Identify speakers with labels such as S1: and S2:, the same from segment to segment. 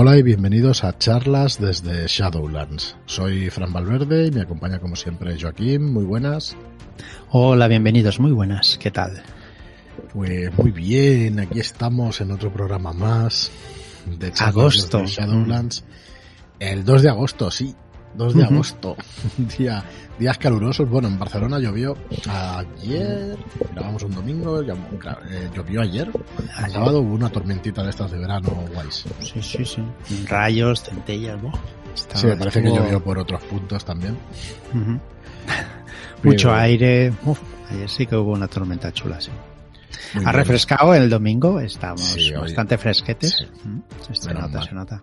S1: Hola y bienvenidos a charlas desde Shadowlands. Soy Fran Valverde y me acompaña como siempre Joaquín. Muy buenas.
S2: Hola, bienvenidos. Muy buenas. ¿Qué tal?
S1: Pues muy bien. Aquí estamos en otro programa más
S2: de charlas agosto. Desde
S1: Shadowlands. El 2 de agosto, sí. 2 de agosto. Día, días calurosos. Bueno, en Barcelona llovió ayer. Grabamos un domingo. Eh, llovió ayer. El sábado hubo una tormentita de estas de verano guays.
S2: Sí, sí, sí. Rayos, centellas.
S1: sí, me parece que llovió por otros puntos también.
S2: Mucho aire. ayer sí que hubo una tormenta chula, sí ha refrescado el domingo, estamos bastante fresquetes. Se nota, se nota.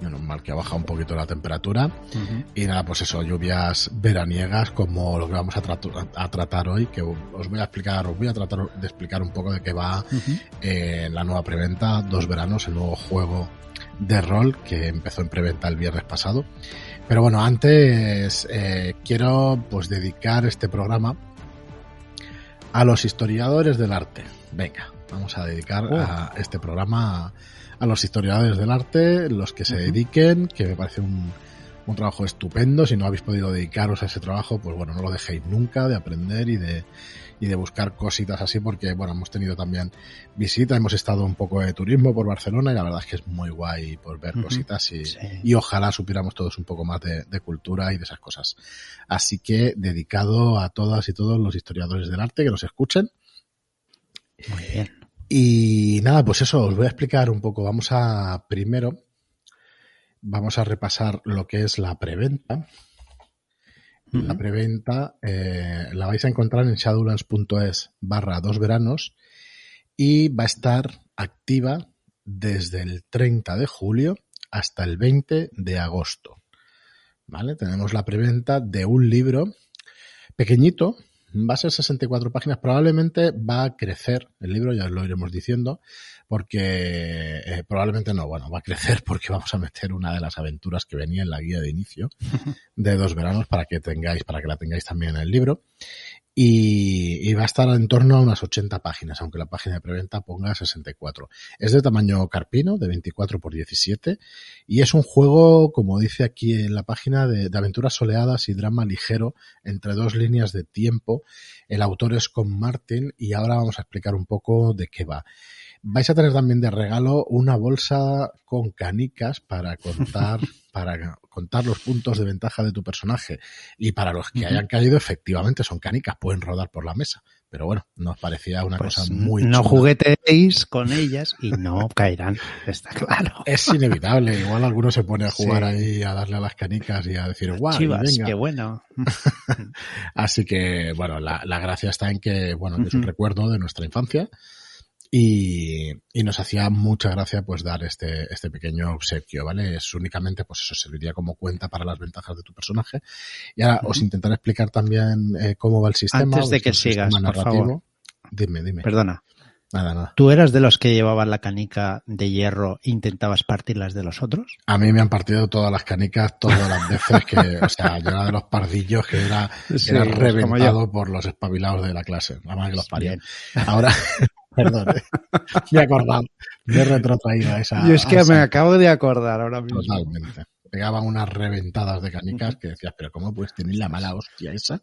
S1: Menos mal que ha bajado un poquito la temperatura. Y nada, pues eso, lluvias veraniegas como lo que vamos a, tratar hoy, que os voy a explicar, os voy a tratar de explicar un poco de qué va eh, la nueva preventa, Dos Veranos, el nuevo juego de rol que empezó en preventa el viernes pasado. Pero bueno, antes eh, quiero pues dedicar este programa a los historiadores del arte. Venga, vamos a dedicar oh. a este programa a, los historiadores del arte, los que se dediquen, que me parece un, un trabajo estupendo. Si no habéis podido dedicaros a ese trabajo, pues bueno, no lo dejéis nunca de aprender y de, y de buscar cositas así, porque bueno, hemos tenido también visita, hemos estado un poco de turismo por Barcelona y la verdad es que es muy guay por ver cositas y, y, ojalá supiéramos todos un poco más de, de, cultura y de esas cosas. Así que dedicado a todas y todos los historiadores del arte que nos escuchen.
S2: Muy bien.
S1: Y nada, pues eso, os voy a explicar un poco. Vamos a primero, vamos a repasar lo que es la preventa la preventa eh, la vais a encontrar en shadowlands.es barra dos veranos y va a estar activa desde el 30 de julio hasta el 20 de agosto. ¿Vale? Tenemos la preventa de un libro pequeñito, va a ser 64 páginas, probablemente va a crecer el libro, ya os lo iremos diciendo, porque eh, probablemente no, bueno, va a crecer porque vamos a meter una de las aventuras que venía en la guía de inicio de dos veranos para que tengáis, para que la tengáis también en el libro. Y, y, va a estar en torno a unas 80 páginas, aunque la página de preventa ponga 64. Es de tamaño carpino, de 24 por 17, y es un juego, como dice aquí en la página, de, de aventuras soleadas y drama ligero entre dos líneas de tiempo. El autor es con Martin y ahora vamos a explicar un poco de qué va. Vais a tener también de regalo una bolsa con canicas para contar, para contar los puntos de ventaja de tu personaje. Y para los que hayan caído, efectivamente son canicas, pueden rodar por la mesa. Pero bueno, nos parecía una
S2: pues
S1: cosa muy
S2: No jugueteéis con ellas y no caerán, está claro.
S1: Es inevitable. Igual alguno se pone a jugar ahí, a darle a las canicas y a decir, guau, venga.
S2: qué bueno.
S1: Así que, bueno, la, la, gracia está en que, bueno, que es un recuerdo de nuestra infancia y, y, nos hacía mucha gracia pues dar este, este pequeño obsequio, ¿vale? Es únicamente, pues eso, serviría como cuenta para las ventajas de tu personaje. Y ahora os intentaré explicar también eh, cómo va el sistema.
S2: Antes de que sigas, por favor.
S1: Dime, dime.
S2: Perdona.
S1: Nada, nada.
S2: ¿Tú eras de los que llevaban la canica de hierro e intentabas partirlas de los otros?
S1: A mí me han partido todas las canicas todas las veces que, o sea, yo era de los pardillos que era, sí, era reventado por los espabilados de la clase, nada más que los parían. Ahora, Perdón, ¿eh? me he acordado, me he retrotraído a esa.
S2: Yo es que me acabo de acordar ahora mismo.
S1: Totalmente. Pegaban unas reventadas de canicas que decías, pero ¿cómo puedes tener la mala hostia esa?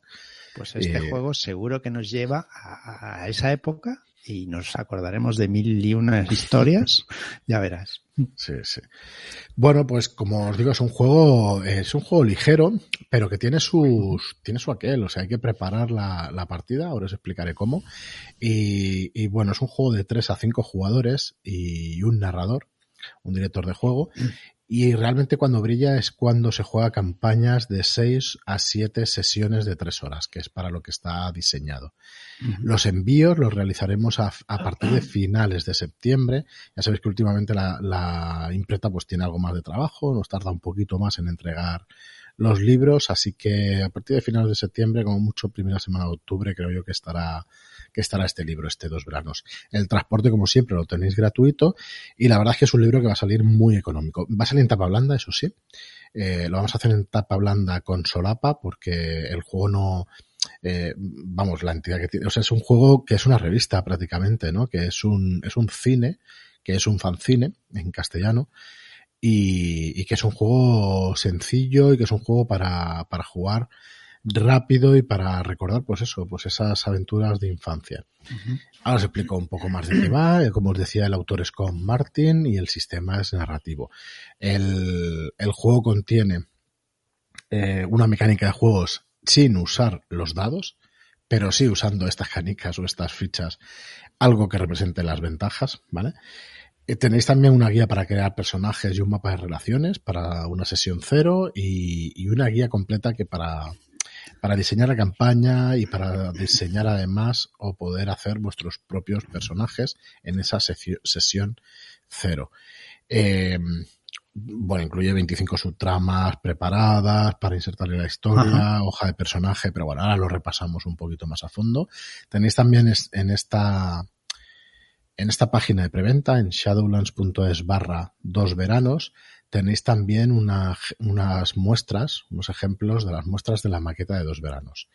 S2: Pues este eh, juego seguro que nos lleva a, a esa época y nos acordaremos de mil y una historias, ya verás.
S1: Sí, sí. Bueno, pues como os digo, es un juego, es un juego ligero, pero que tiene sus, tiene su aquel, o sea, hay que preparar la, la partida, ahora os explicaré cómo. Y, y, bueno, es un juego de 3 a 5 jugadores y un narrador, un director de juego, y realmente cuando brilla es cuando se juega campañas de 6 a 7 sesiones de 3 horas, que es para lo que está diseñado. Uh -huh. Los envíos los realizaremos a, a, partir de finales de septiembre. Ya sabéis que últimamente la, la, imprenta pues tiene algo más de trabajo, nos tarda un poquito más en entregar los libros, así que a partir de finales de septiembre, como mucho primera semana de octubre, creo yo que estará que estará este libro, este dos veranos. El transporte, como siempre, lo tenéis gratuito y la verdad es que es un libro que va a salir muy económico. Va a salir en tapa blanda, eso sí. Eh, lo vamos a hacer en tapa blanda con solapa porque el juego no, eh, vamos, la entidad que tiene, o sea, es un juego que es una revista prácticamente, ¿no? Que es un, es un cine, que es un fanzine en castellano y, que es un juego sencillo y que es un juego para, para jugar rápido y para recordar, pues eso, pues esas aventuras de infancia. Ahora os explico un poco más de qué va. Eh, como os decía, el autor es Con Martin y el sistema es narrativo. El, el juego contiene eh, una mecánica de juegos sin usar los dados, pero sí usando estas canicas o estas fichas, algo que represente las ventajas, ¿vale? Eh, tenéis también una guía para crear personajes y un mapa de relaciones para una sesión cero y, una guía completa que para, para diseñar la campaña y para diseñar además o poder hacer vuestros propios personajes en esa sesión cero. Eh, bueno, incluye 25 subtramas preparadas para insertarle la historia, hoja de personaje, pero bueno, ahora lo repasamos un poquito más a fondo. Tenéis también en esta, en esta página de preventa, en shadowlands.es barra dos veranos, tenéis también unas muestras, unos ejemplos de las muestras de la maqueta de dos veranos.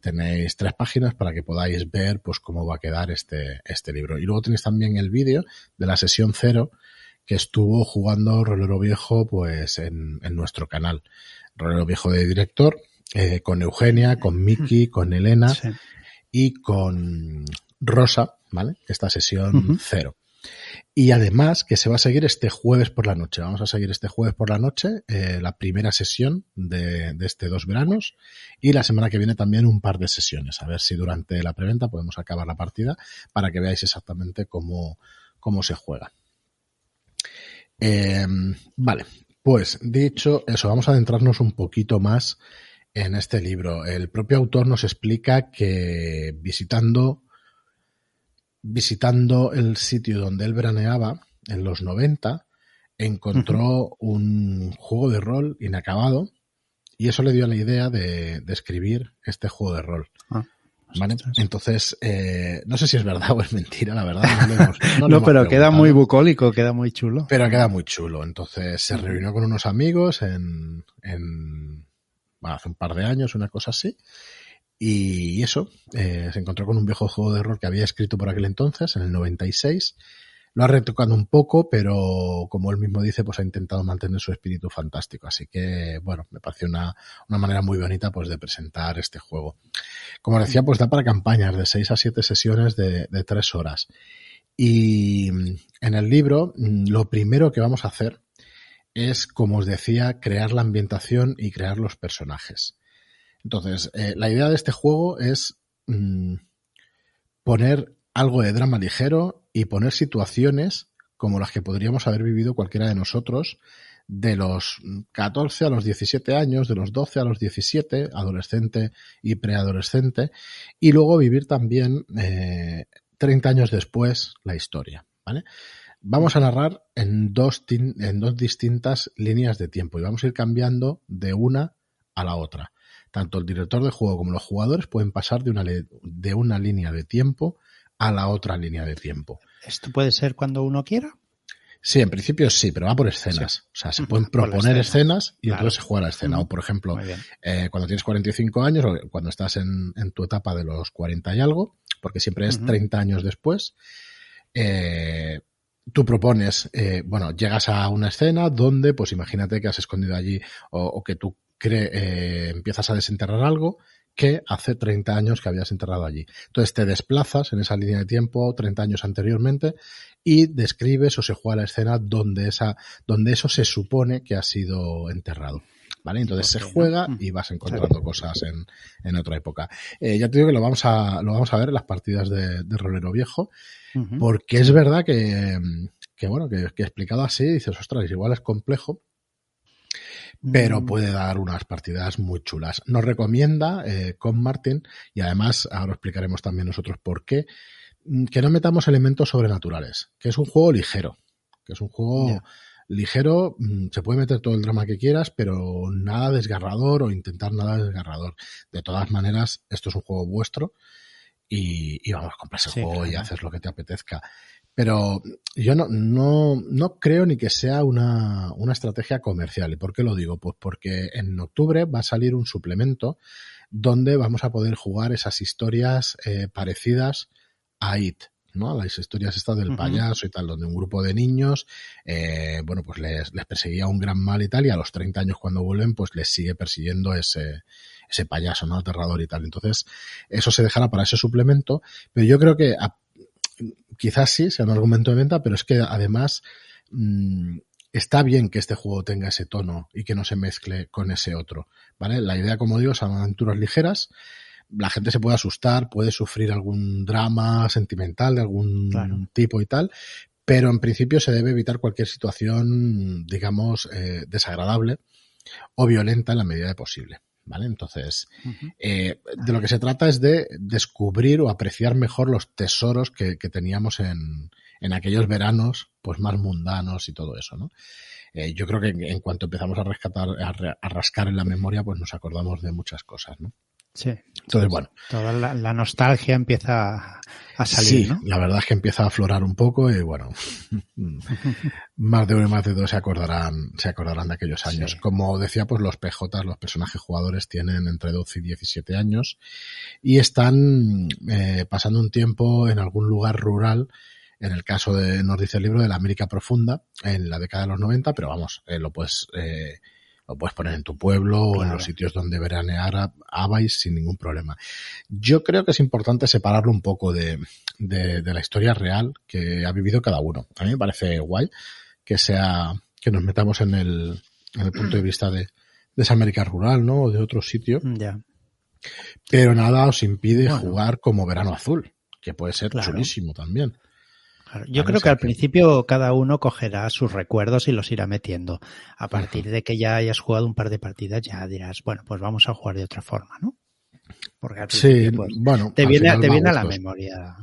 S1: Tenéis tres páginas para que podáis ver pues cómo va a quedar este, este libro. Y luego tenéis también el vídeo de la sesión cero que estuvo jugando Rolero Viejo pues en, nuestro canal. Rolero Viejo de director, eh, con Eugenia, con Miki, con Elena y con Rosa, ¿vale? Esta sesión cero. Y además que se va a seguir este jueves por la noche. Vamos a seguir este jueves por la noche eh, la primera sesión de, de, este dos veranos y la semana que viene también un par de sesiones. A ver si durante la preventa podemos acabar la partida para que veáis exactamente cómo, cómo se juega. Eh, vale, pues dicho eso, vamos a adentrarnos un poquito más en este libro. El propio autor nos explica que visitando, visitando el sitio donde él veraneaba en los 90, encontró un juego de rol inacabado y eso le dio la idea de, escribir este juego de rol. Ah. ¿Vale? Entonces, eh, no sé si es verdad o es mentira, la verdad.
S2: No, pero queda muy bucólico, queda muy chulo.
S1: Pero queda muy chulo. Entonces, se reunió con unos amigos en, en bueno, hace un par de años, una cosa así. Y eso, eh, se encontró con un viejo juego de rol que había escrito por aquel entonces, en el 96, lo ha retocado un poco, pero como él mismo dice, pues ha intentado mantener su espíritu fantástico. Así que, bueno, me pareció una, una manera muy bonita pues de presentar este juego. Como decía, pues da para campañas de 6 a 7 sesiones de, de 3 horas. Y en el libro, lo primero que vamos a hacer es, como os decía, crear la ambientación y crear los personajes. Entonces, eh, la idea de este juego es mm, poner algo de drama ligero y poner situaciones como las que podríamos haber vivido cualquiera de nosotros de los 14 a los 17 años, de los 12 a los 17, adolescente y preadolescente, y luego vivir también eh, 30 años después la historia. Vamos a narrar en dos, en dos distintas líneas de tiempo y vamos a ir cambiando de una a la otra. Tanto el director de juego como los jugadores pueden pasar de una, de una línea de tiempo a la otra línea de tiempo.
S2: ¿Esto puede ser cuando uno quiera?
S1: Sí, en principio sí, pero va por escenas. O sea, se pueden proponer escenas y entonces se juega la escena. O, por ejemplo, eh, cuando tienes 45 años o cuando estás en, tu etapa de los 40 y algo, porque siempre es 30 años después, eh, tú propones, eh, bueno, llegas a una escena donde, pues imagínate que has escondido allí o, que tú empiezas a desenterrar algo que hace 30 años que habías enterrado allí. Entonces te desplazas en esa línea de tiempo 30 años anteriormente y describes o se juega la escena donde, esa, donde eso se supone que ha sido enterrado. ¿Vale? Entonces se juega mm. y vas encontrando cosas en, en otra época. Eh, ya te digo que lo vamos a, lo vamos a ver en las partidas de, de Rolero Viejo, porque es verdad que, que bueno, que, que explicado así dices, ostras, igual es complejo, pero mm. puede dar unas partidas muy chulas. Nos recomienda eh, con Martin, y además ahora explicaremos también nosotros por qué, mm, que no metamos elementos sobrenaturales, que es un juego ligero, que es un juego ligero, mm, se puede meter todo el drama que quieras, pero nada desgarrador o intentar nada desgarrador. De todas maneras, esto es un juego vuestro y, y vamos, compras el juego y haces lo que te apetezca. Pero yo no, no, no creo ni que sea una, una estrategia comercial. ¿Y por qué lo digo? Pues porque en octubre va a salir un suplemento donde vamos a poder jugar esas historias eh, parecidas a IT. ¿no? Las historias estas del payaso y tal, donde un grupo de niños, eh, bueno, pues les, les, perseguía un gran mal y tal, y a los 30 años cuando vuelven, pues les sigue persiguiendo ese, ese payaso, ¿no? Aterrador y tal. Entonces, eso se dejará para ese suplemento, pero yo creo que quizás sí sea un argumento de venta, pero es que además mmm, está bien que este juego tenga ese tono y que no se mezcle con ese otro, ¿vale? La idea, como digo, son aventuras ligeras, la gente se puede asustar, puede sufrir algún drama sentimental de algún claro. tipo y tal, pero en principio se debe evitar cualquier situación, digamos, eh, desagradable o violenta en la medida de posible. ¿Vale? Entonces, uh -huh. eh, de lo que se trata es de descubrir o apreciar mejor los tesoros que, que teníamos en, en, aquellos veranos, pues más mundanos y todo eso, ¿no? Eh, yo creo que en, en, cuanto empezamos a rescatar, a, a rascar en la memoria, pues nos acordamos de muchas cosas, ¿no?
S2: Sí.
S1: Entonces, bueno.
S2: Toda la, la, nostalgia empieza a salir,
S1: sí,
S2: ¿no?
S1: la verdad es que empieza a aflorar un poco y bueno, más de uno y más de dos se acordarán, se acordarán de aquellos años. Sí. Como decía, pues los PJ, los personajes jugadores tienen entre 12 y 17 años y están eh, pasando un tiempo en algún lugar rural en el caso de, nos dice el libro, de la América Profunda, en la década de los 90, pero vamos, eh, lo puedes, eh, lo puedes poner en tu pueblo claro. o en los sitios donde veranear habáis sin ningún problema. Yo creo que es importante separarlo un poco de, de, de, la historia real que ha vivido cada uno. A mí me parece guay que sea, que nos metamos en el, en el punto de vista de, de esa América rural, ¿no? O de otro sitio.
S2: Ya.
S1: Pero nada os impide bueno. jugar como Verano Azul, que puede ser claro. chulísimo también.
S2: Claro, yo creo que al principio cada uno cogerá sus recuerdos y los irá metiendo. A partir de que ya hayas jugado un par de partidas, ya dirás, bueno, pues vamos a jugar de otra forma, ¿no?
S1: Porque al sí, pues, bueno,
S2: te viene, te viene a la memoria.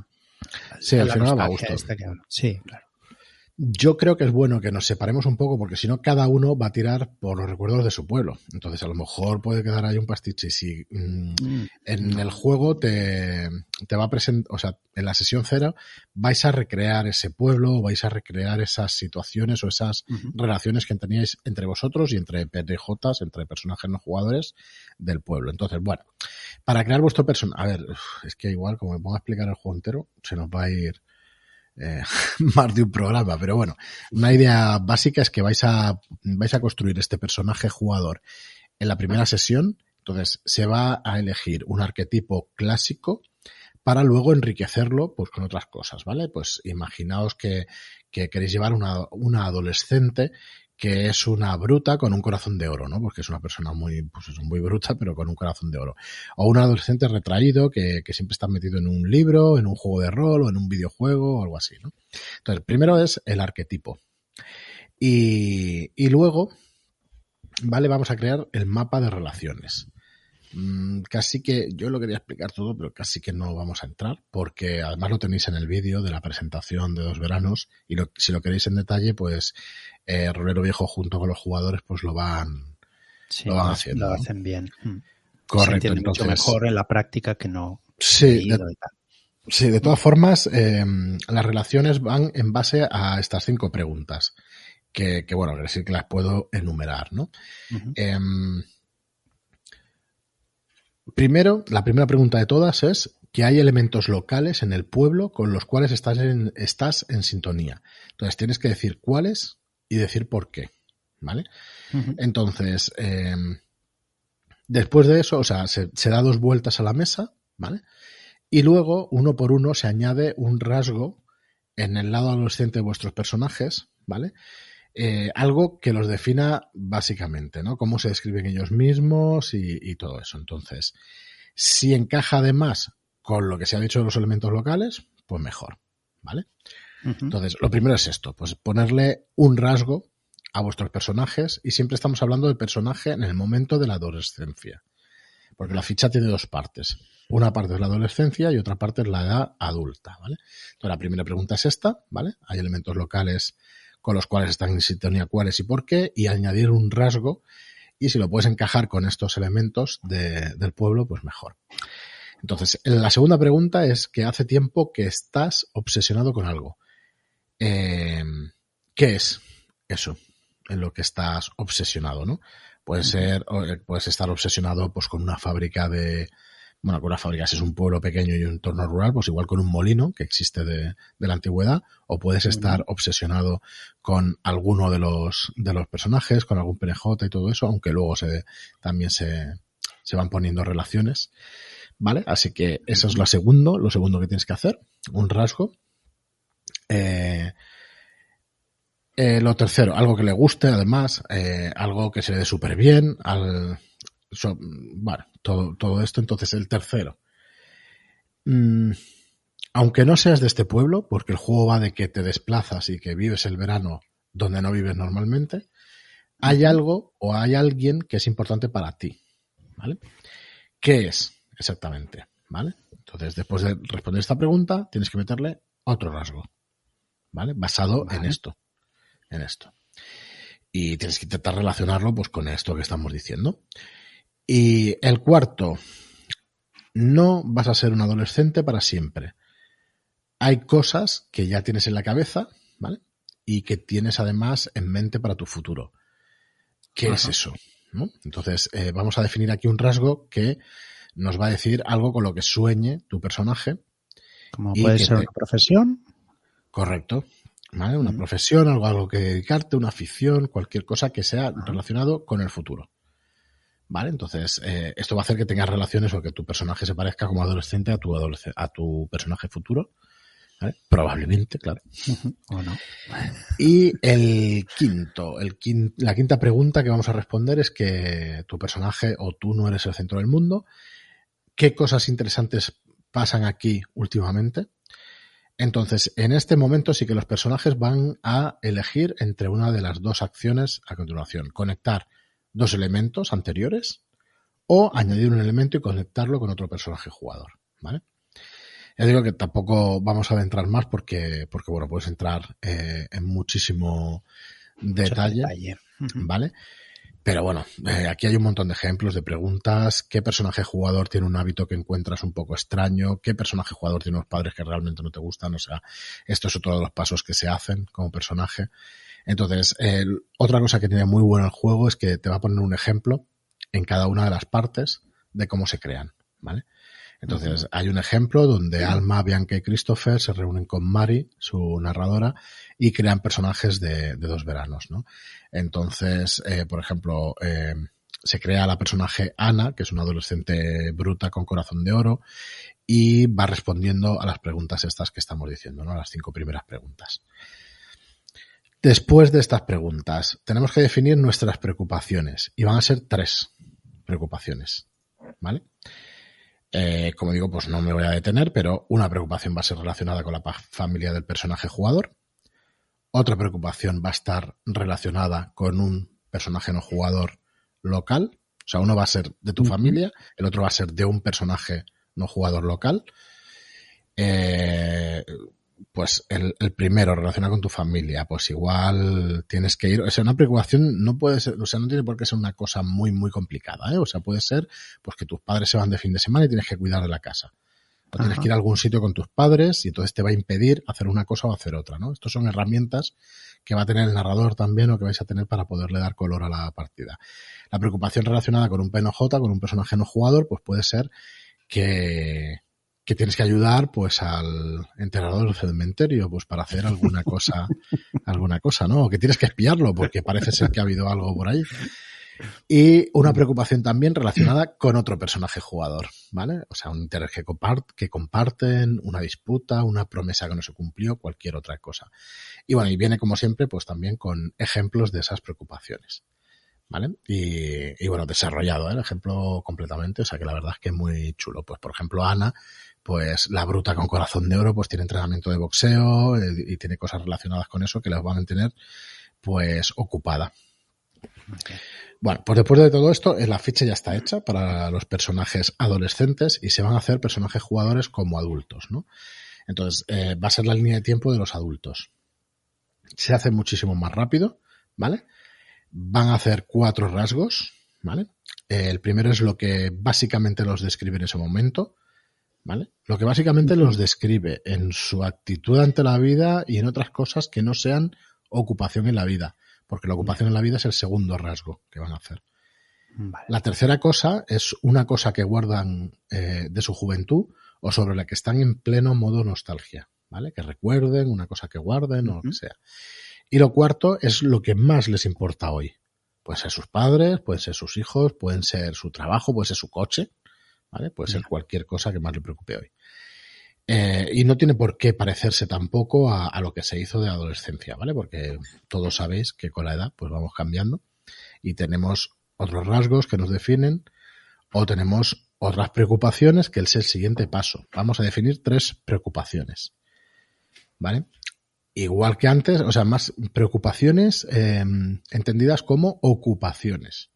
S1: Sí, al final va a gusto.
S2: Sí, claro.
S1: Yo creo que es bueno que nos separemos un poco porque si no cada uno va a tirar por los recuerdos de su pueblo. Entonces a lo mejor puede quedar ahí un pastiche. Y si mmm, mm. en el juego te, te va a presentar, o sea, en la sesión cero vais a recrear ese pueblo, vais a recrear esas situaciones o esas uh -huh. relaciones que teníais entre vosotros y entre PDJs, entre personajes no jugadores del pueblo. Entonces, bueno, para crear vuestro personaje, a ver, es que igual como me pongo a explicar el juego entero, se nos va a ir eh, más de un programa, pero bueno, una idea básica es que vais a, vais a construir este personaje jugador en la primera sesión, entonces se va a elegir un arquetipo clásico para luego enriquecerlo pues con otras cosas, ¿vale? Pues imaginaos que, que queréis llevar una, una adolescente que es una bruta con un corazón de oro, ¿no? Porque es una persona muy, pues es muy bruta, pero con un corazón de oro. O un adolescente retraído que, que siempre está metido en un libro, en un juego de rol o en un videojuego o algo así, ¿no? Entonces, primero es el arquetipo. Y, y luego, vale, vamos a crear el mapa de relaciones. Mm, casi que yo lo quería explicar todo, pero casi que no vamos a entrar, porque además lo tenéis en el vídeo de la presentación de dos veranos y lo, si lo queréis en detalle, pues eh, Rolero Viejo junto con los jugadores pues lo van,
S2: sí,
S1: lo van haciendo.
S2: Lo hacen bien.
S1: Mm. Correcto.
S2: Se entonces, mucho mejor en la práctica que no.
S1: Sí, de, sí, de todas formas, eh, las relaciones van en base a estas cinco preguntas, que, que bueno, decir que las puedo enumerar, ¿no? Uh -huh. eh, Primero, la primera pregunta de todas es que hay elementos locales en el pueblo con los cuales estás en, estás en sintonía. Entonces tienes que decir cuáles y decir por qué. ¿Vale? Uh -huh. Entonces, eh, después de eso, o sea, se, se, da dos vueltas a la mesa, ¿vale? Y luego, uno por uno, se añade un rasgo en el lado adolescente de vuestros personajes, ¿vale? Eh, algo que los defina básicamente, ¿no? Cómo se describen ellos mismos y, y, todo eso. Entonces, si encaja además con lo que se ha dicho de los elementos locales, pues mejor, ¿vale? Uh -huh. Entonces, lo primero es esto, pues ponerle un rasgo a vuestros personajes y siempre estamos hablando del personaje en el momento de la adolescencia. Porque la ficha tiene dos partes. Una parte es la adolescencia y otra parte es la edad adulta, ¿vale? Entonces, la primera pregunta es esta, ¿vale? Hay elementos locales con los cuales están en sintonía cuáles y por qué, y añadir un rasgo, y si lo puedes encajar con estos elementos de, del pueblo, pues mejor. Entonces, la segunda pregunta es que hace tiempo que estás obsesionado con algo. Eh, ¿Qué es eso en lo que estás obsesionado, no? Puede ser, puedes estar obsesionado pues con una fábrica de bueno, con una fábrica, si es un pueblo pequeño y un entorno rural, pues igual con un molino que existe de, la antigüedad, o puedes estar obsesionado con alguno de los, de los personajes, con algún PNJ y todo eso, aunque luego se, también se, se van poniendo relaciones. ¿Vale? Así que eso es lo segundo, lo segundo que tienes que hacer, un rasgo. Eh, eh, lo tercero, algo que le guste, además, eh, algo que se le dé súper bien, al, bueno, todo, todo, esto. Entonces, el tercero. Mm, aunque no seas de este pueblo, porque el juego va de que te desplazas y que vives el verano donde no vives normalmente, hay algo o hay alguien que es importante para ti. ¿Vale? ¿Qué es exactamente? ¿Vale? Entonces, después de responder esta pregunta, tienes que meterle otro rasgo. ¿Vale? Basado en esto. En esto. Y tienes que intentar relacionarlo pues con esto que estamos diciendo. Y el cuarto, no vas a ser un adolescente para siempre. Hay cosas que ya tienes en la cabeza, ¿vale? Y que tienes además en mente para tu futuro. ¿Qué es eso? Entonces, eh, vamos a definir aquí un rasgo que nos va a decir algo con lo que sueñe tu personaje.
S2: Como puede ser una profesión.
S1: Correcto. ¿Vale? Una profesión, algo, algo que dedicarte, una afición, cualquier cosa que sea relacionado con el futuro. ¿Vale? Entonces, eh, esto va a hacer que tengas relaciones o que tu personaje se parezca como adolescente a tu, a tu personaje futuro. ¿Vale? Probablemente, claro.
S2: o no.
S1: Y el quinto, el la quinta pregunta que vamos a responder es que tu personaje o tú no eres el centro del mundo. ¿Qué cosas interesantes pasan aquí últimamente? Entonces, en este momento sí que los personajes van a elegir entre una de las dos acciones a continuación. Conectar dos elementos anteriores o añadir un elemento y conectarlo con otro personaje jugador, ¿vale? Ya digo que tampoco vamos a adentrar más porque, porque bueno, puedes entrar eh, en muchísimo detalle, ¿vale? Pero bueno, eh, aquí hay un montón de ejemplos de preguntas. ¿Qué personaje jugador tiene un hábito que encuentras un poco extraño? ¿Qué personaje jugador tiene unos padres que realmente no te gustan? O sea, esto es otro de los pasos que se hacen como personaje. Entonces, otra cosa que tiene muy bueno el juego es que te va a poner un ejemplo en cada una de las partes de cómo se crean, ¿vale? Entonces, hay un ejemplo donde Alma, Bianca y Christopher se reúnen con Mari, su narradora, y crean personajes de, dos veranos, ¿no? Entonces, eh, por ejemplo, eh, se crea la personaje Ana, que es una adolescente bruta con corazón de oro, y va respondiendo a las preguntas estas que estamos diciendo, ¿no? Las cinco primeras preguntas. Después de estas preguntas, tenemos que definir nuestras preocupaciones y van a ser tres preocupaciones, ¿vale? Eh, como digo, pues no me voy a detener, pero una preocupación va a ser relacionada con la familia del personaje jugador. Otra preocupación va a estar relacionada con un personaje no jugador local. O sea, uno va a ser de tu familia, el otro va a ser de un personaje no jugador local. Eh, pues el, primero relaciona con tu familia, pues igual tienes que ir, o sea, una preocupación no puede ser, o sea, no tiene por qué ser una cosa muy, muy complicada, ¿eh? O sea, puede ser, pues que tus padres se van de fin de semana y tienes que cuidar de la casa. O tienes que ir a algún sitio con tus padres y entonces te va a impedir hacer una cosa o hacer otra, ¿no? Estos son herramientas que va a tener el narrador también o que vais a tener para poderle dar color a la partida. La preocupación relacionada con un PNJ, con un personaje no jugador, pues puede ser que, que tienes que ayudar pues al enterrador del cementerio pues para hacer alguna cosa alguna cosa no o que tienes que espiarlo porque parece ser que ha habido algo por ahí y una preocupación también relacionada con otro personaje jugador vale o sea un interés que, que comparten una disputa una promesa que no se cumplió cualquier otra cosa y bueno y viene como siempre pues también con ejemplos de esas preocupaciones ¿vale? Y, y, bueno, desarrollado ¿eh? el ejemplo completamente, o sea que la verdad es que es muy chulo. Pues por ejemplo, Ana pues la bruta con corazón de oro pues tiene entrenamiento de boxeo eh, y tiene cosas relacionadas con eso que las va a mantener pues ocupada. Bueno, pues después de todo esto, eh, la ficha ya está hecha para los personajes adolescentes y se van a hacer personajes jugadores como adultos, ¿no? Entonces, eh, va a ser la línea de tiempo de los adultos. Se hace muchísimo más rápido, ¿vale? Van a hacer cuatro rasgos, ¿vale? el primero es lo que básicamente los describe en ese momento, ¿vale? Lo que básicamente los describe en su actitud ante la vida y en otras cosas que no sean ocupación en la vida, porque la ocupación en la vida es el segundo rasgo que van a hacer. La tercera cosa es una cosa que guardan eh, de su juventud o sobre la que están en pleno modo nostalgia, ¿vale? Que recuerden, una cosa que guarden o lo que sea. Y lo cuarto es lo que más les importa hoy. Pueden ser sus padres, pueden ser sus hijos, pueden ser su trabajo, puede ser su coche, ¿vale? Puede ser cualquier cosa que más le preocupe hoy. Eh, y no tiene por qué parecerse tampoco a, a, lo que se hizo de adolescencia, ¿vale? Porque todos sabéis que con la edad pues vamos cambiando y tenemos otros rasgos que nos definen o tenemos otras preocupaciones que es el siguiente paso. Vamos a definir tres preocupaciones, ¿vale? Igual que antes, o sea, más preocupaciones eh, entendidas como ocupaciones.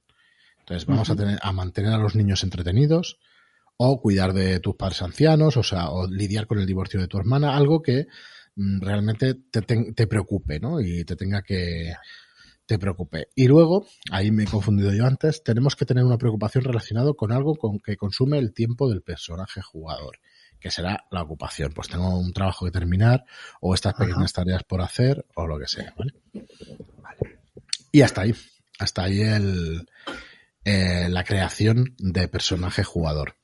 S1: Entonces vamos a tener a mantener a los niños entretenidos, o cuidar de tus padres ancianos, o sea, o lidiar con el divorcio de tu hermana, algo que mm, realmente te, te, preocupe, ¿no? Y te tenga que te preocupe. Y luego, ahí me he confundido yo antes, tenemos que tener una preocupación relacionada con algo con que consume el tiempo del personaje jugador, que será la ocupación. Pues tengo un trabajo que terminar, o estas pequeñas tareas por hacer, o lo que sea, ¿vale? vale. Y hasta ahí. Hasta ahí el, eh, la creación de personaje jugador.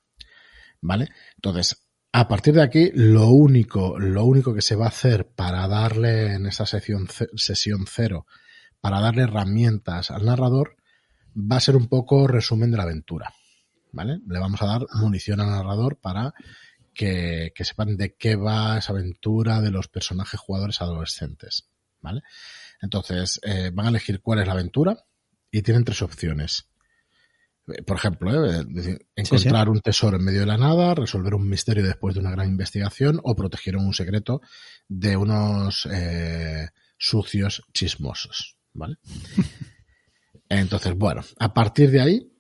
S1: ¿Vale? Entonces, a partir de aquí, lo único, lo único que se va a hacer para darle en esa sesión, sesión cero, para darle herramientas al narrador, va a ser un poco resumen de la aventura, ¿vale? Le vamos a dar munición al narrador para que, que sepan de qué va esa aventura de los personajes jugadores adolescentes, ¿vale? Entonces, eh, van a elegir cuál es la aventura y tienen tres opciones por ejemplo, ¿eh? encontrar un tesoro en medio de la nada, resolver un misterio después de una gran investigación o proteger un secreto de unos eh, sucios chismosos, ¿vale? Entonces, bueno, a partir de ahí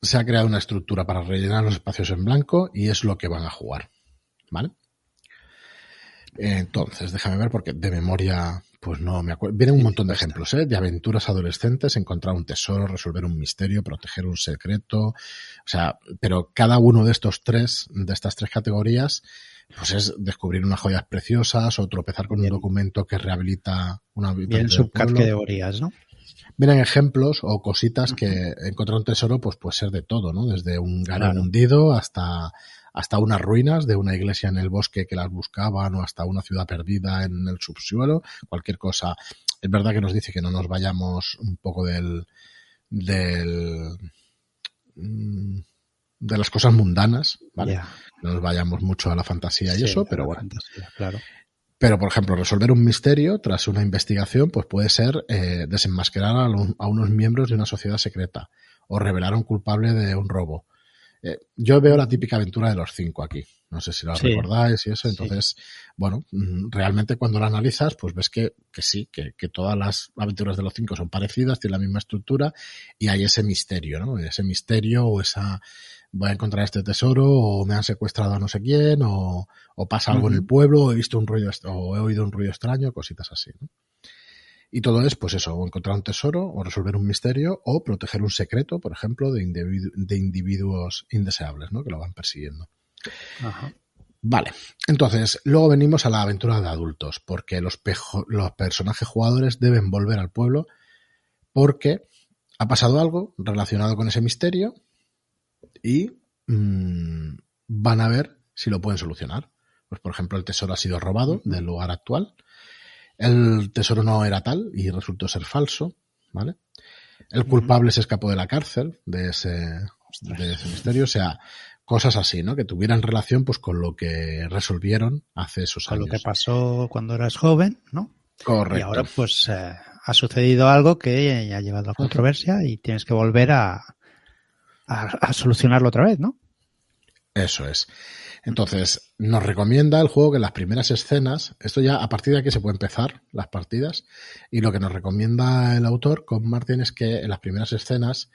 S1: se ha creado una estructura para rellenar los espacios en blanco y es lo que van a jugar, ¿vale? Entonces, déjame ver porque de memoria pues no me acuerdo. Vienen un montón de ejemplos, ¿eh? De aventuras adolescentes, encontrar un tesoro, resolver un misterio, proteger un secreto. O sea, pero cada uno de estos tres, de estas tres categorías, pues es descubrir unas joyas preciosas o tropezar con un documento que rehabilita una
S2: Bien subcategorías, ¿no?
S1: Vienen ejemplos o cositas que encontrar un tesoro, pues puede ser de todo, ¿no? Desde un galán hundido hasta hasta unas ruinas de una iglesia en el bosque que las buscaban o hasta una ciudad perdida en el subsuelo, cualquier cosa. Es verdad que nos dice que no nos vayamos un poco del, del, mm, de las cosas mundanas, ¿vale? No nos vayamos mucho a la fantasía y eso, pero bueno.
S2: claro.
S1: Pero, por ejemplo, resolver un misterio tras una investigación, pues puede ser eh, desenmascarar a, a, unos miembros de una sociedad secreta o revelar a un culpable de un robo eh, yo veo la típica aventura de los cinco aquí. No sé si lo recordáis y eso. Entonces, bueno, mm, realmente cuando lo analizas, pues ves que, que sí, que, que, todas las aventuras de los cinco son parecidas, tienen la misma estructura y hay ese misterio, ¿no? Ese misterio o esa voy a encontrar este tesoro o me han secuestrado a no sé quién o, o pasa algo en el pueblo o he visto un ruido o he oído un ruido extraño, cositas así, ¿no? Y todo es, pues eso, o encontrar un tesoro, o resolver un misterio, o proteger un secreto, por ejemplo, de, de individuos indeseables, ¿no? Que lo van persiguiendo. Vale, entonces, luego venimos a la aventura de adultos, porque los, los personajes jugadores deben volver al pueblo porque ha pasado algo relacionado con ese misterio y mmm, van a ver si lo pueden solucionar. Pues, por ejemplo, el tesoro ha sido robado del lugar actual el tesoro no era tal y resultó ser falso, ¿vale? El culpable se escapó de la cárcel de ese, de ese misterio, o sea, cosas así, ¿no? Que tuvieran relación pues con lo que resolvieron hace esos años.
S2: Con lo que pasó cuando eras joven, ¿no?
S1: Correcto.
S2: Y ahora pues eh, ha sucedido algo que ha llevado a controversia y tienes que volver a, a, a solucionarlo otra vez, ¿no?
S1: Eso es. Entonces, nos recomienda el juego que las primeras escenas, esto ya a partir de aquí se puede empezar las partidas, y lo que nos recomienda el autor con Martin es que en las primeras escenas,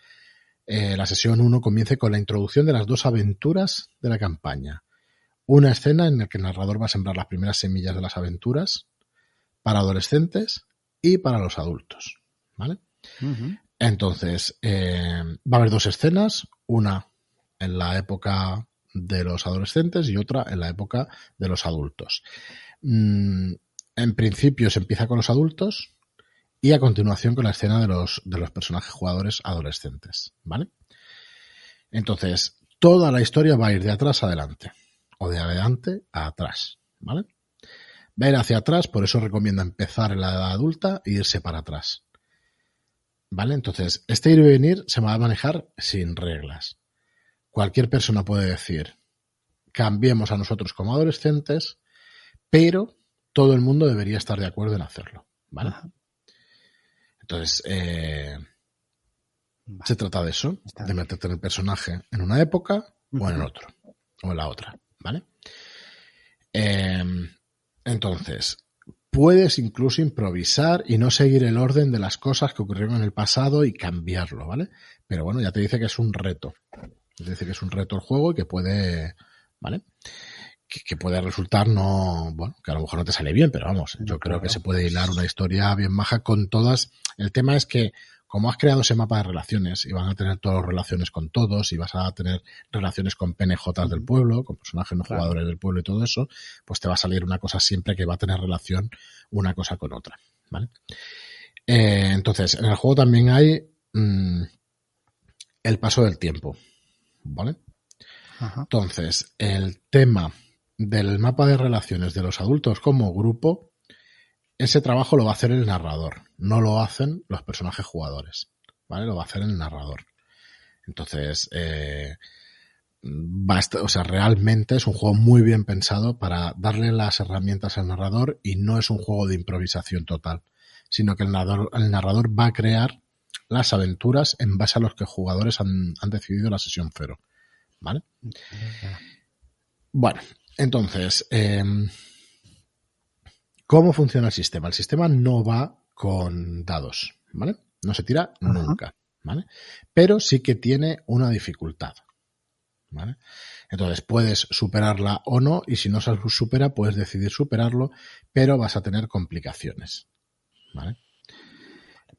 S1: eh, la sesión 1 comience con la introducción de las dos aventuras de la campaña. Una escena en la que el narrador va a sembrar las primeras semillas de las aventuras para adolescentes y para los adultos. ¿Vale? Entonces, eh, va a haber dos escenas, una en la época de los adolescentes y otra en la época de los adultos. Mm, en principio se empieza con los adultos y a continuación con la escena de los, de los personajes jugadores adolescentes, ¿vale? Entonces, toda la historia va a ir de atrás a adelante. O de adelante a atrás. ¿Vale? Va a ir hacia atrás, por eso recomienda empezar en la edad adulta e irse para atrás. ¿Vale? Entonces, este ir y venir se va a manejar sin reglas. Cualquier persona puede decir, cambiemos a nosotros como adolescentes, pero todo el mundo debería estar de acuerdo en hacerlo. ¿Vale? Entonces, eh, se trata de eso, de meterte en el personaje en una época o en el otro, o en la otra, ¿vale? Em, entonces, puedes incluso improvisar y no seguir el orden de las cosas que ocurrieron en el pasado y cambiarlo, ¿vale? Pero bueno, ya te dice que es un reto. Te dice que es un reto el juego y que puede, ¿vale? Que, puede resultar no, bueno, que a lo mejor no te sale bien, pero vamos, yo creo que se puede hilar una historia bien maja con todas. El tema es que como has creado ese mapa de relaciones y van a tener todas las relaciones con todos y vas a tener relaciones con PNJ del pueblo, con personajes no jugadores del pueblo y todo eso, pues te va a salir una cosa siempre que va a tener relación una cosa con otra, ¿vale? Eh, entonces, en el juego también hay mm, el paso del tiempo, ¿vale? Entonces, el tema del mapa de relaciones de los adultos como grupo ese trabajo lo va a hacer el narrador, no lo hacen los personajes jugadores, ¿vale? Lo va a hacer el narrador. Entonces, eh, o sea, realmente es un juego muy bien pensado para darle las herramientas al narrador y no es un juego de improvisación total, sino que el narrador, el narrador va a crear las aventuras en base a los que jugadores han, han decidido la sesión cero, ¿vale? Bueno, entonces, eh, ¿Cómo funciona el sistema? El sistema no va con dados, ¿vale? No se tira nunca, ¿vale? Pero sí que tiene una dificultad, ¿vale? Entonces puedes superarla o no y si no se supera puedes decidir superarlo, pero vas a tener complicaciones, ¿vale?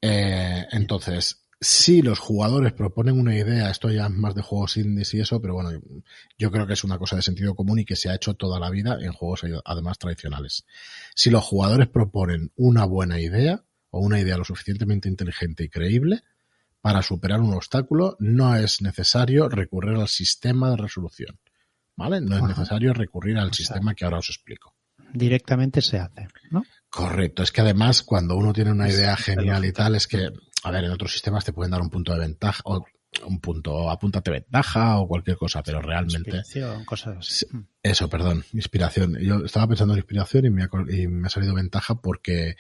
S1: Eh, entonces, si los jugadores proponen una idea, esto ya es más de juegos indies y eso, pero bueno, yo creo que es una cosa de sentido común y que se ha hecho toda la vida en juegos además tradicionales. Si los jugadores proponen una buena idea o una idea lo suficientemente inteligente y creíble para superar un obstáculo, no es necesario recurrir al sistema de resolución. ¿Vale? No es necesario recurrir al sistema que ahora os explico.
S2: Directamente se hace, ¿no?
S1: Correcto, es que además cuando uno tiene una idea genial y tal, es que a ver, en otros sistemas te pueden dar un punto de ventaja o un punto, apúntate ventaja o cualquier cosa, pero realmente.
S2: Inspiración, cosas así. Mm.
S1: Eso, perdón, inspiración. Yo estaba pensando en inspiración y me, ha, y me ha salido ventaja porque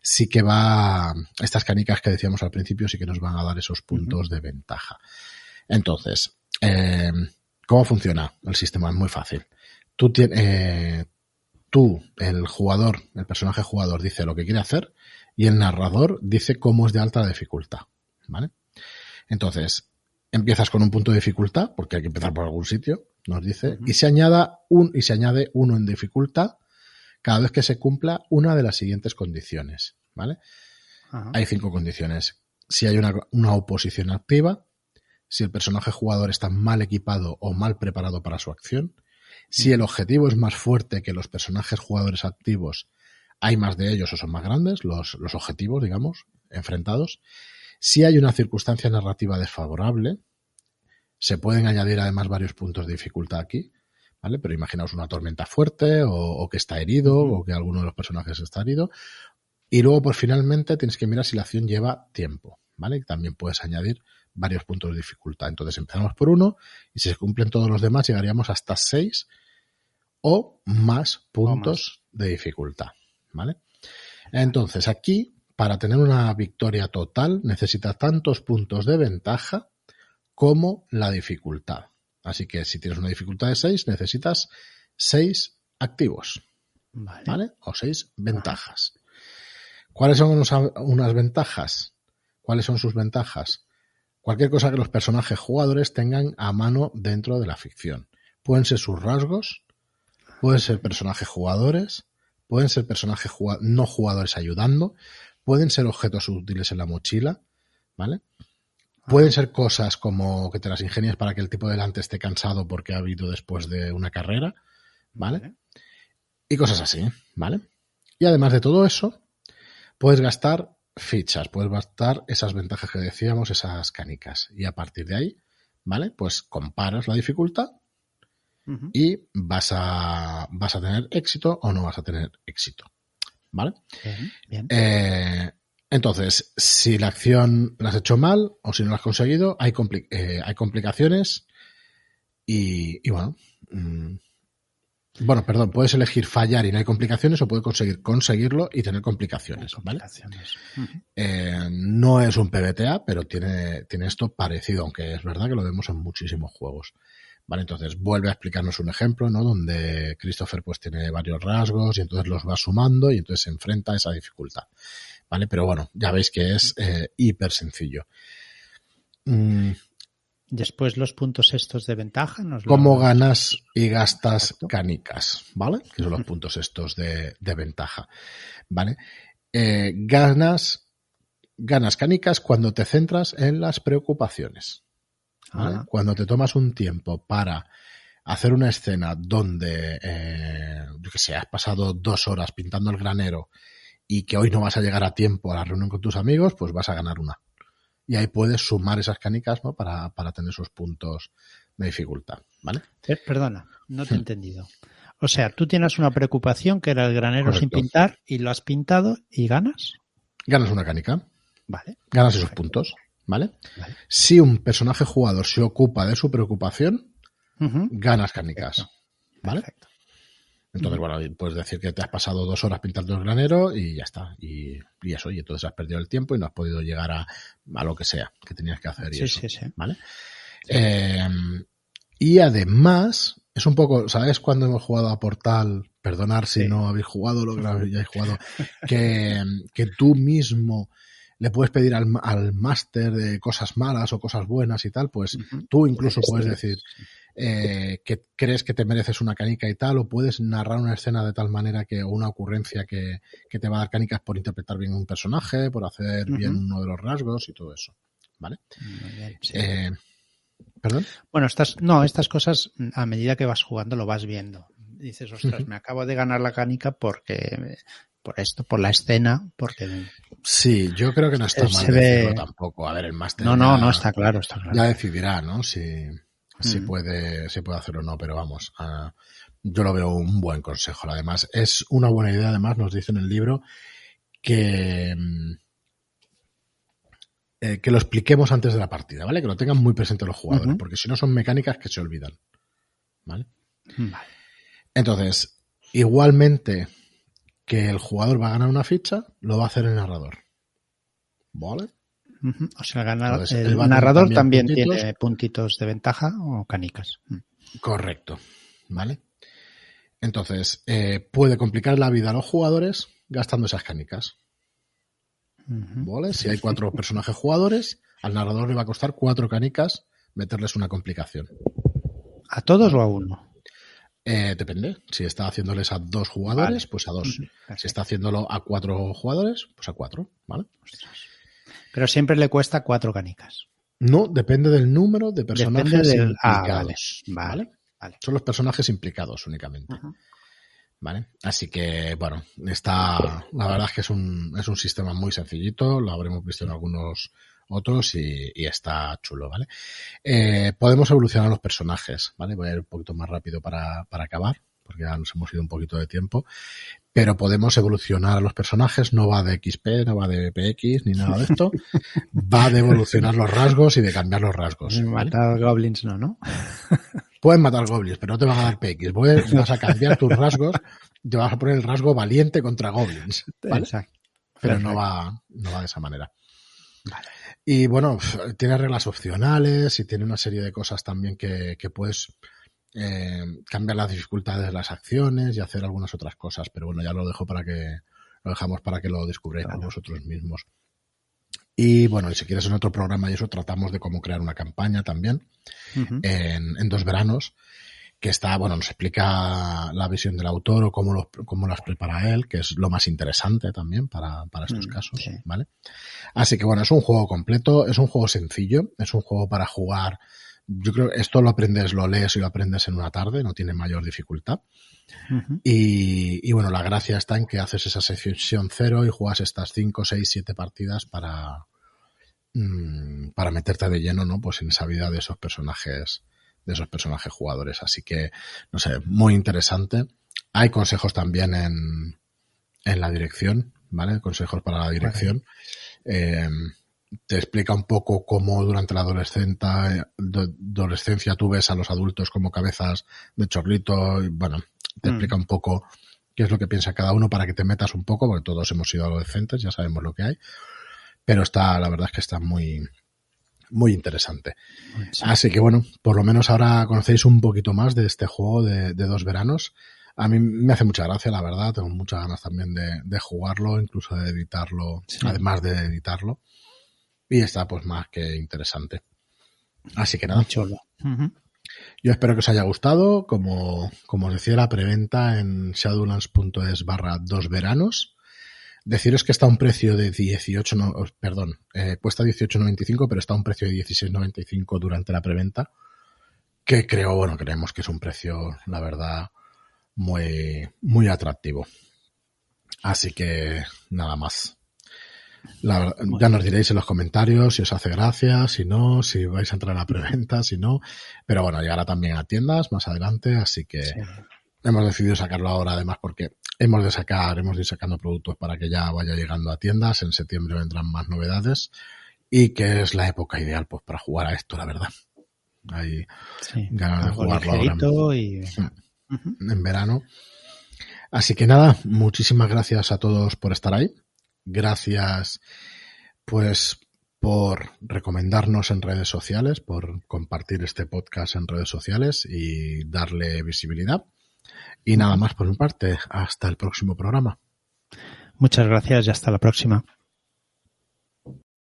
S1: sí que va, estas canicas que decíamos al principio sí que nos van a dar esos puntos de ventaja. Entonces, eh, ¿cómo funciona el sistema? Es muy fácil. Tú, eh, tú, el jugador, el personaje jugador dice lo que quiere hacer y el narrador dice cómo es de alta dificultad, ¿vale? Entonces, empiezas con un punto de dificultad, porque hay que empezar por algún sitio, nos dice, y se añada un, y se añade uno en dificultad cada vez que se cumpla una de las siguientes condiciones, ¿vale? Hay cinco condiciones. Si hay una, una oposición activa, si el personaje jugador está mal equipado o mal preparado para su acción, si el objetivo es más fuerte que los personajes jugadores activos hay más de ellos o son más grandes, los, los objetivos, digamos, enfrentados. Si hay una circunstancia narrativa desfavorable, se pueden añadir además varios puntos de dificultad aquí, ¿vale? Pero imaginaos una tormenta fuerte o, que está herido o que alguno de los personajes está herido. Y luego, pues finalmente, tienes que mirar si la acción lleva tiempo, ¿vale? También puedes añadir varios puntos de dificultad. Entonces empezamos por uno y si se cumplen todos los demás llegaríamos hasta seis o más puntos de dificultad. ¿vale? Entonces, aquí, para tener una victoria total, necesita tantos puntos de ventaja como la dificultad. Así que si tienes una dificultad de 6, necesitas 6 activos. Vale. O 6 ventajas. ¿Cuáles son unas ventajas? ¿Cuáles son sus ventajas? Cualquier cosa que los personajes jugadores tengan a mano dentro de la ficción. Pueden ser sus rasgos, pueden ser personajes jugadores, pueden ser personajes no jugadores ayudando, pueden ser objetos útiles en la mochila, ¿vale? Pueden ser cosas como que te las ingenias para que el tipo delante esté cansado porque ha habido después de una carrera, ¿vale? Y cosas así, ¿vale? Y además de todo eso, puedes gastar fichas, puedes gastar esas ventajas que decíamos, esas canicas. Y a partir de ahí, ¿vale? Pues comparas la dificultad y vas a, vas a tener éxito o no vas a tener éxito, ¿vale? Bien, eh, entonces, si la acción la has hecho mal o si no la has conseguido, hay, eh, hay complicaciones y, bueno, mm, bueno, perdón, puedes elegir fallar y no hay complicaciones o puedes conseguir conseguirlo y tener complicaciones, ¿vale? Eh, no es un PBTA, pero tiene, tiene esto parecido, aunque es verdad que lo vemos en muchísimos juegos. Vale, entonces vuelve a explicarnos un ejemplo, ¿no? Donde Christopher pues tiene varios rasgos y entonces los va sumando y entonces se enfrenta a esa dificultad. ¿Vale? Pero bueno, ya veis que es eh, hiper sencillo.
S2: Mm, Después los puntos estos de ventaja. Nos
S1: ¿Cómo ganas y gastas canicas? ¿Vale? Que son los puntos estos de, ventaja. ¿Vale? Eh, ganas, ganas canicas cuando te centras en las preocupaciones. ¿vale? Cuando te tomas un tiempo para hacer una escena donde, eh, yo que sé, has pasado dos horas pintando el granero y que hoy no vas a llegar a tiempo a la reunión con tus amigos, pues vas a ganar una y ahí puedes sumar esas canicas ¿no? para, para tener esos puntos de dificultad. ¿Vale?
S2: Eh, perdona, no te he entendido. O sea, tú tienes una preocupación que era el granero sin pintar y lo has pintado y ganas.
S1: Ganas una canica.
S2: Vale.
S1: Ganas esos puntos. ¿vale? Si un personaje jugador se ocupa de su preocupación, ganas canicas. ¿Vale? Perfecto. Entonces, bueno, puedes decir que te has pasado dos horas pintando el granero y ya está. Y, eso, y entonces has perdido el tiempo y no has podido llegar a, a lo que sea que tenías que hacer. Y sí, sí, sí. ¿Vale? Eh, y además, es un poco, ¿sabes cuando hemos jugado a Portal? Perdonar si no habéis jugado lo que habéis jugado. Que, que tú mismo le puedes pedir al, al máster de cosas malas o cosas buenas y tal, pues tú incluso puedes decir, eh, que crees que te mereces una canica y tal, o puedes narrar una escena de tal manera que, o una ocurrencia que, te va a dar canicas por interpretar bien un personaje, por hacer bien uno de los rasgos y todo eso. ¿Vale?
S2: Eh, ¿Perdón? Bueno, estas, no, estas cosas a medida que vas jugando lo vas viendo. Dices, ostras, me acabo de ganar la canica porque por esto, por la escena, porque
S1: sí, yo creo que no está mal decirlo tampoco. A ver, el máster
S2: no, no, no está claro, está claro.
S1: Ya decidirá, ¿no? Si si mm. puede, si puede hacer o no, pero vamos, ah, yo lo veo un buen consejo. Además, es una buena idea, además, nos dice en el libro que, mm, eh, que lo expliquemos antes de la partida, ¿vale? Que lo tengan muy presente los jugadores, porque si no son mecánicas que se olvidan. ¿Vale? Vale. Entonces, igualmente que el jugador va a ganar una ficha, lo va a hacer el narrador. ¿Vale?
S2: O sea, el, narrador también, tiene puntitos de ventaja o canicas. Mm.
S1: Correcto. ¿Vale? Entonces, eh, puede complicar la vida a los jugadores gastando esas canicas. ¿Vale? Si hay cuatro personajes jugadores, al narrador le va a costar cuatro canicas meterles una complicación.
S2: ¿A todos o a uno?
S1: Eh, depende. Si está haciéndoles a dos jugadores, pues a dos. Si está haciéndolo a cuatro jugadores, pues a cuatro. ¿Vale?
S2: Pero siempre le cuesta cuatro canicas.
S1: No, depende del número de personajes
S2: ah, implicados. vale, vale,
S1: Son los personajes implicados únicamente. ¿Vale? Así que, bueno, está. La verdad es que es un, es un sistema muy sencillito, lo habremos visto en algunos otros y, está chulo, ¿vale? Eh, podemos evolucionar los personajes, ¿vale? Voy a ir un poquito más rápido para, para acabar, porque ya nos hemos ido un poquito de tiempo pero podemos evolucionar a los personajes, no va de XP, no va de PX, ni nada de esto, va de evolucionar los rasgos y de cambiar los rasgos.
S2: Matar goblins no, ¿no?
S1: Pueden matar goblins, pero no te van a dar PX, vas a cambiar tus rasgos, te vas a poner el rasgo valiente contra goblins, Exacto. Pero no va, no va de esa manera. Vale. Y bueno, tiene reglas opcionales y tiene una serie de cosas también que, que puedes eh, cambiar las dificultades de las acciones y hacer algunas otras cosas, pero bueno, ya lo dejo para que lo dejamos para que lo descubréis vosotros mismos. Y bueno, y si quieres en otro programa y eso, tratamos de cómo crear una campaña también en, dos veranos, que está, bueno, nos explica la visión del autor o cómo, cómo las prepara él, que es lo más interesante también para, para estos mm, casos, ¿vale? Así que bueno, es un juego completo, es un juego sencillo, es un juego para jugar yo creo que esto lo aprendes, lo lees y lo aprendes en una tarde, no tiene mayor dificultad. y, bueno, la gracia está en que haces esa sesión cero y juegas estas 5, 6, 7 partidas para, mm, para meterte de lleno, ¿no? Pues en esa vida de esos personajes, de esos personajes jugadores. Así que, no sé, muy interesante. Hay consejos también en, en la dirección, ¿vale? Consejos para la dirección. Eh, te explica un poco cómo durante la adolescencia, adolescencia tú ves a los adultos como cabezas de chorrito. Y, bueno, te mm. explica un poco qué es lo que piensa cada uno para que te metas un poco, porque todos hemos sido adolescentes, ya sabemos lo que hay. Pero está, la verdad es que está muy, muy interesante. Así que bueno, por lo menos ahora conocéis un poquito más de este juego de, dos veranos. A mí me hace mucha gracia, la verdad. Tengo muchas ganas también de, jugarlo, incluso de editarlo, además de editarlo. Y está pues más que interesante. Así que nada.
S2: Chulo.
S1: Yo espero que os haya gustado. Como, como os decía, la preventa en shadowlands.es barra dos veranos. Deciros que está a un precio de 18, no, perdón, eh, cuesta 18.95, pero está a un precio de 16.95 durante la preventa. Que creo, bueno, creemos que es un precio, la verdad, muy, muy atractivo. Así que nada más ya nos diréis en los comentarios si os hace gracia, si no, si vais a entrar a la preventa, si no. Pero bueno, llegará también a tiendas más adelante, así que hemos decidido sacarlo ahora además porque hemos de sacar, hemos de ir sacando productos para que ya vaya llegando a tiendas. En septiembre vendrán más novedades y que es la época ideal pues para jugar a esto, la verdad. Hay ganas de jugarlo ahora. Y... En verano. Así que nada, muchísimas gracias a todos por estar ahí. Gracias, pues, por recomendarnos en redes sociales, por compartir este podcast en redes sociales y darle visibilidad. Y nada más por mi parte. Hasta el próximo programa.
S2: Muchas gracias y hasta la próxima.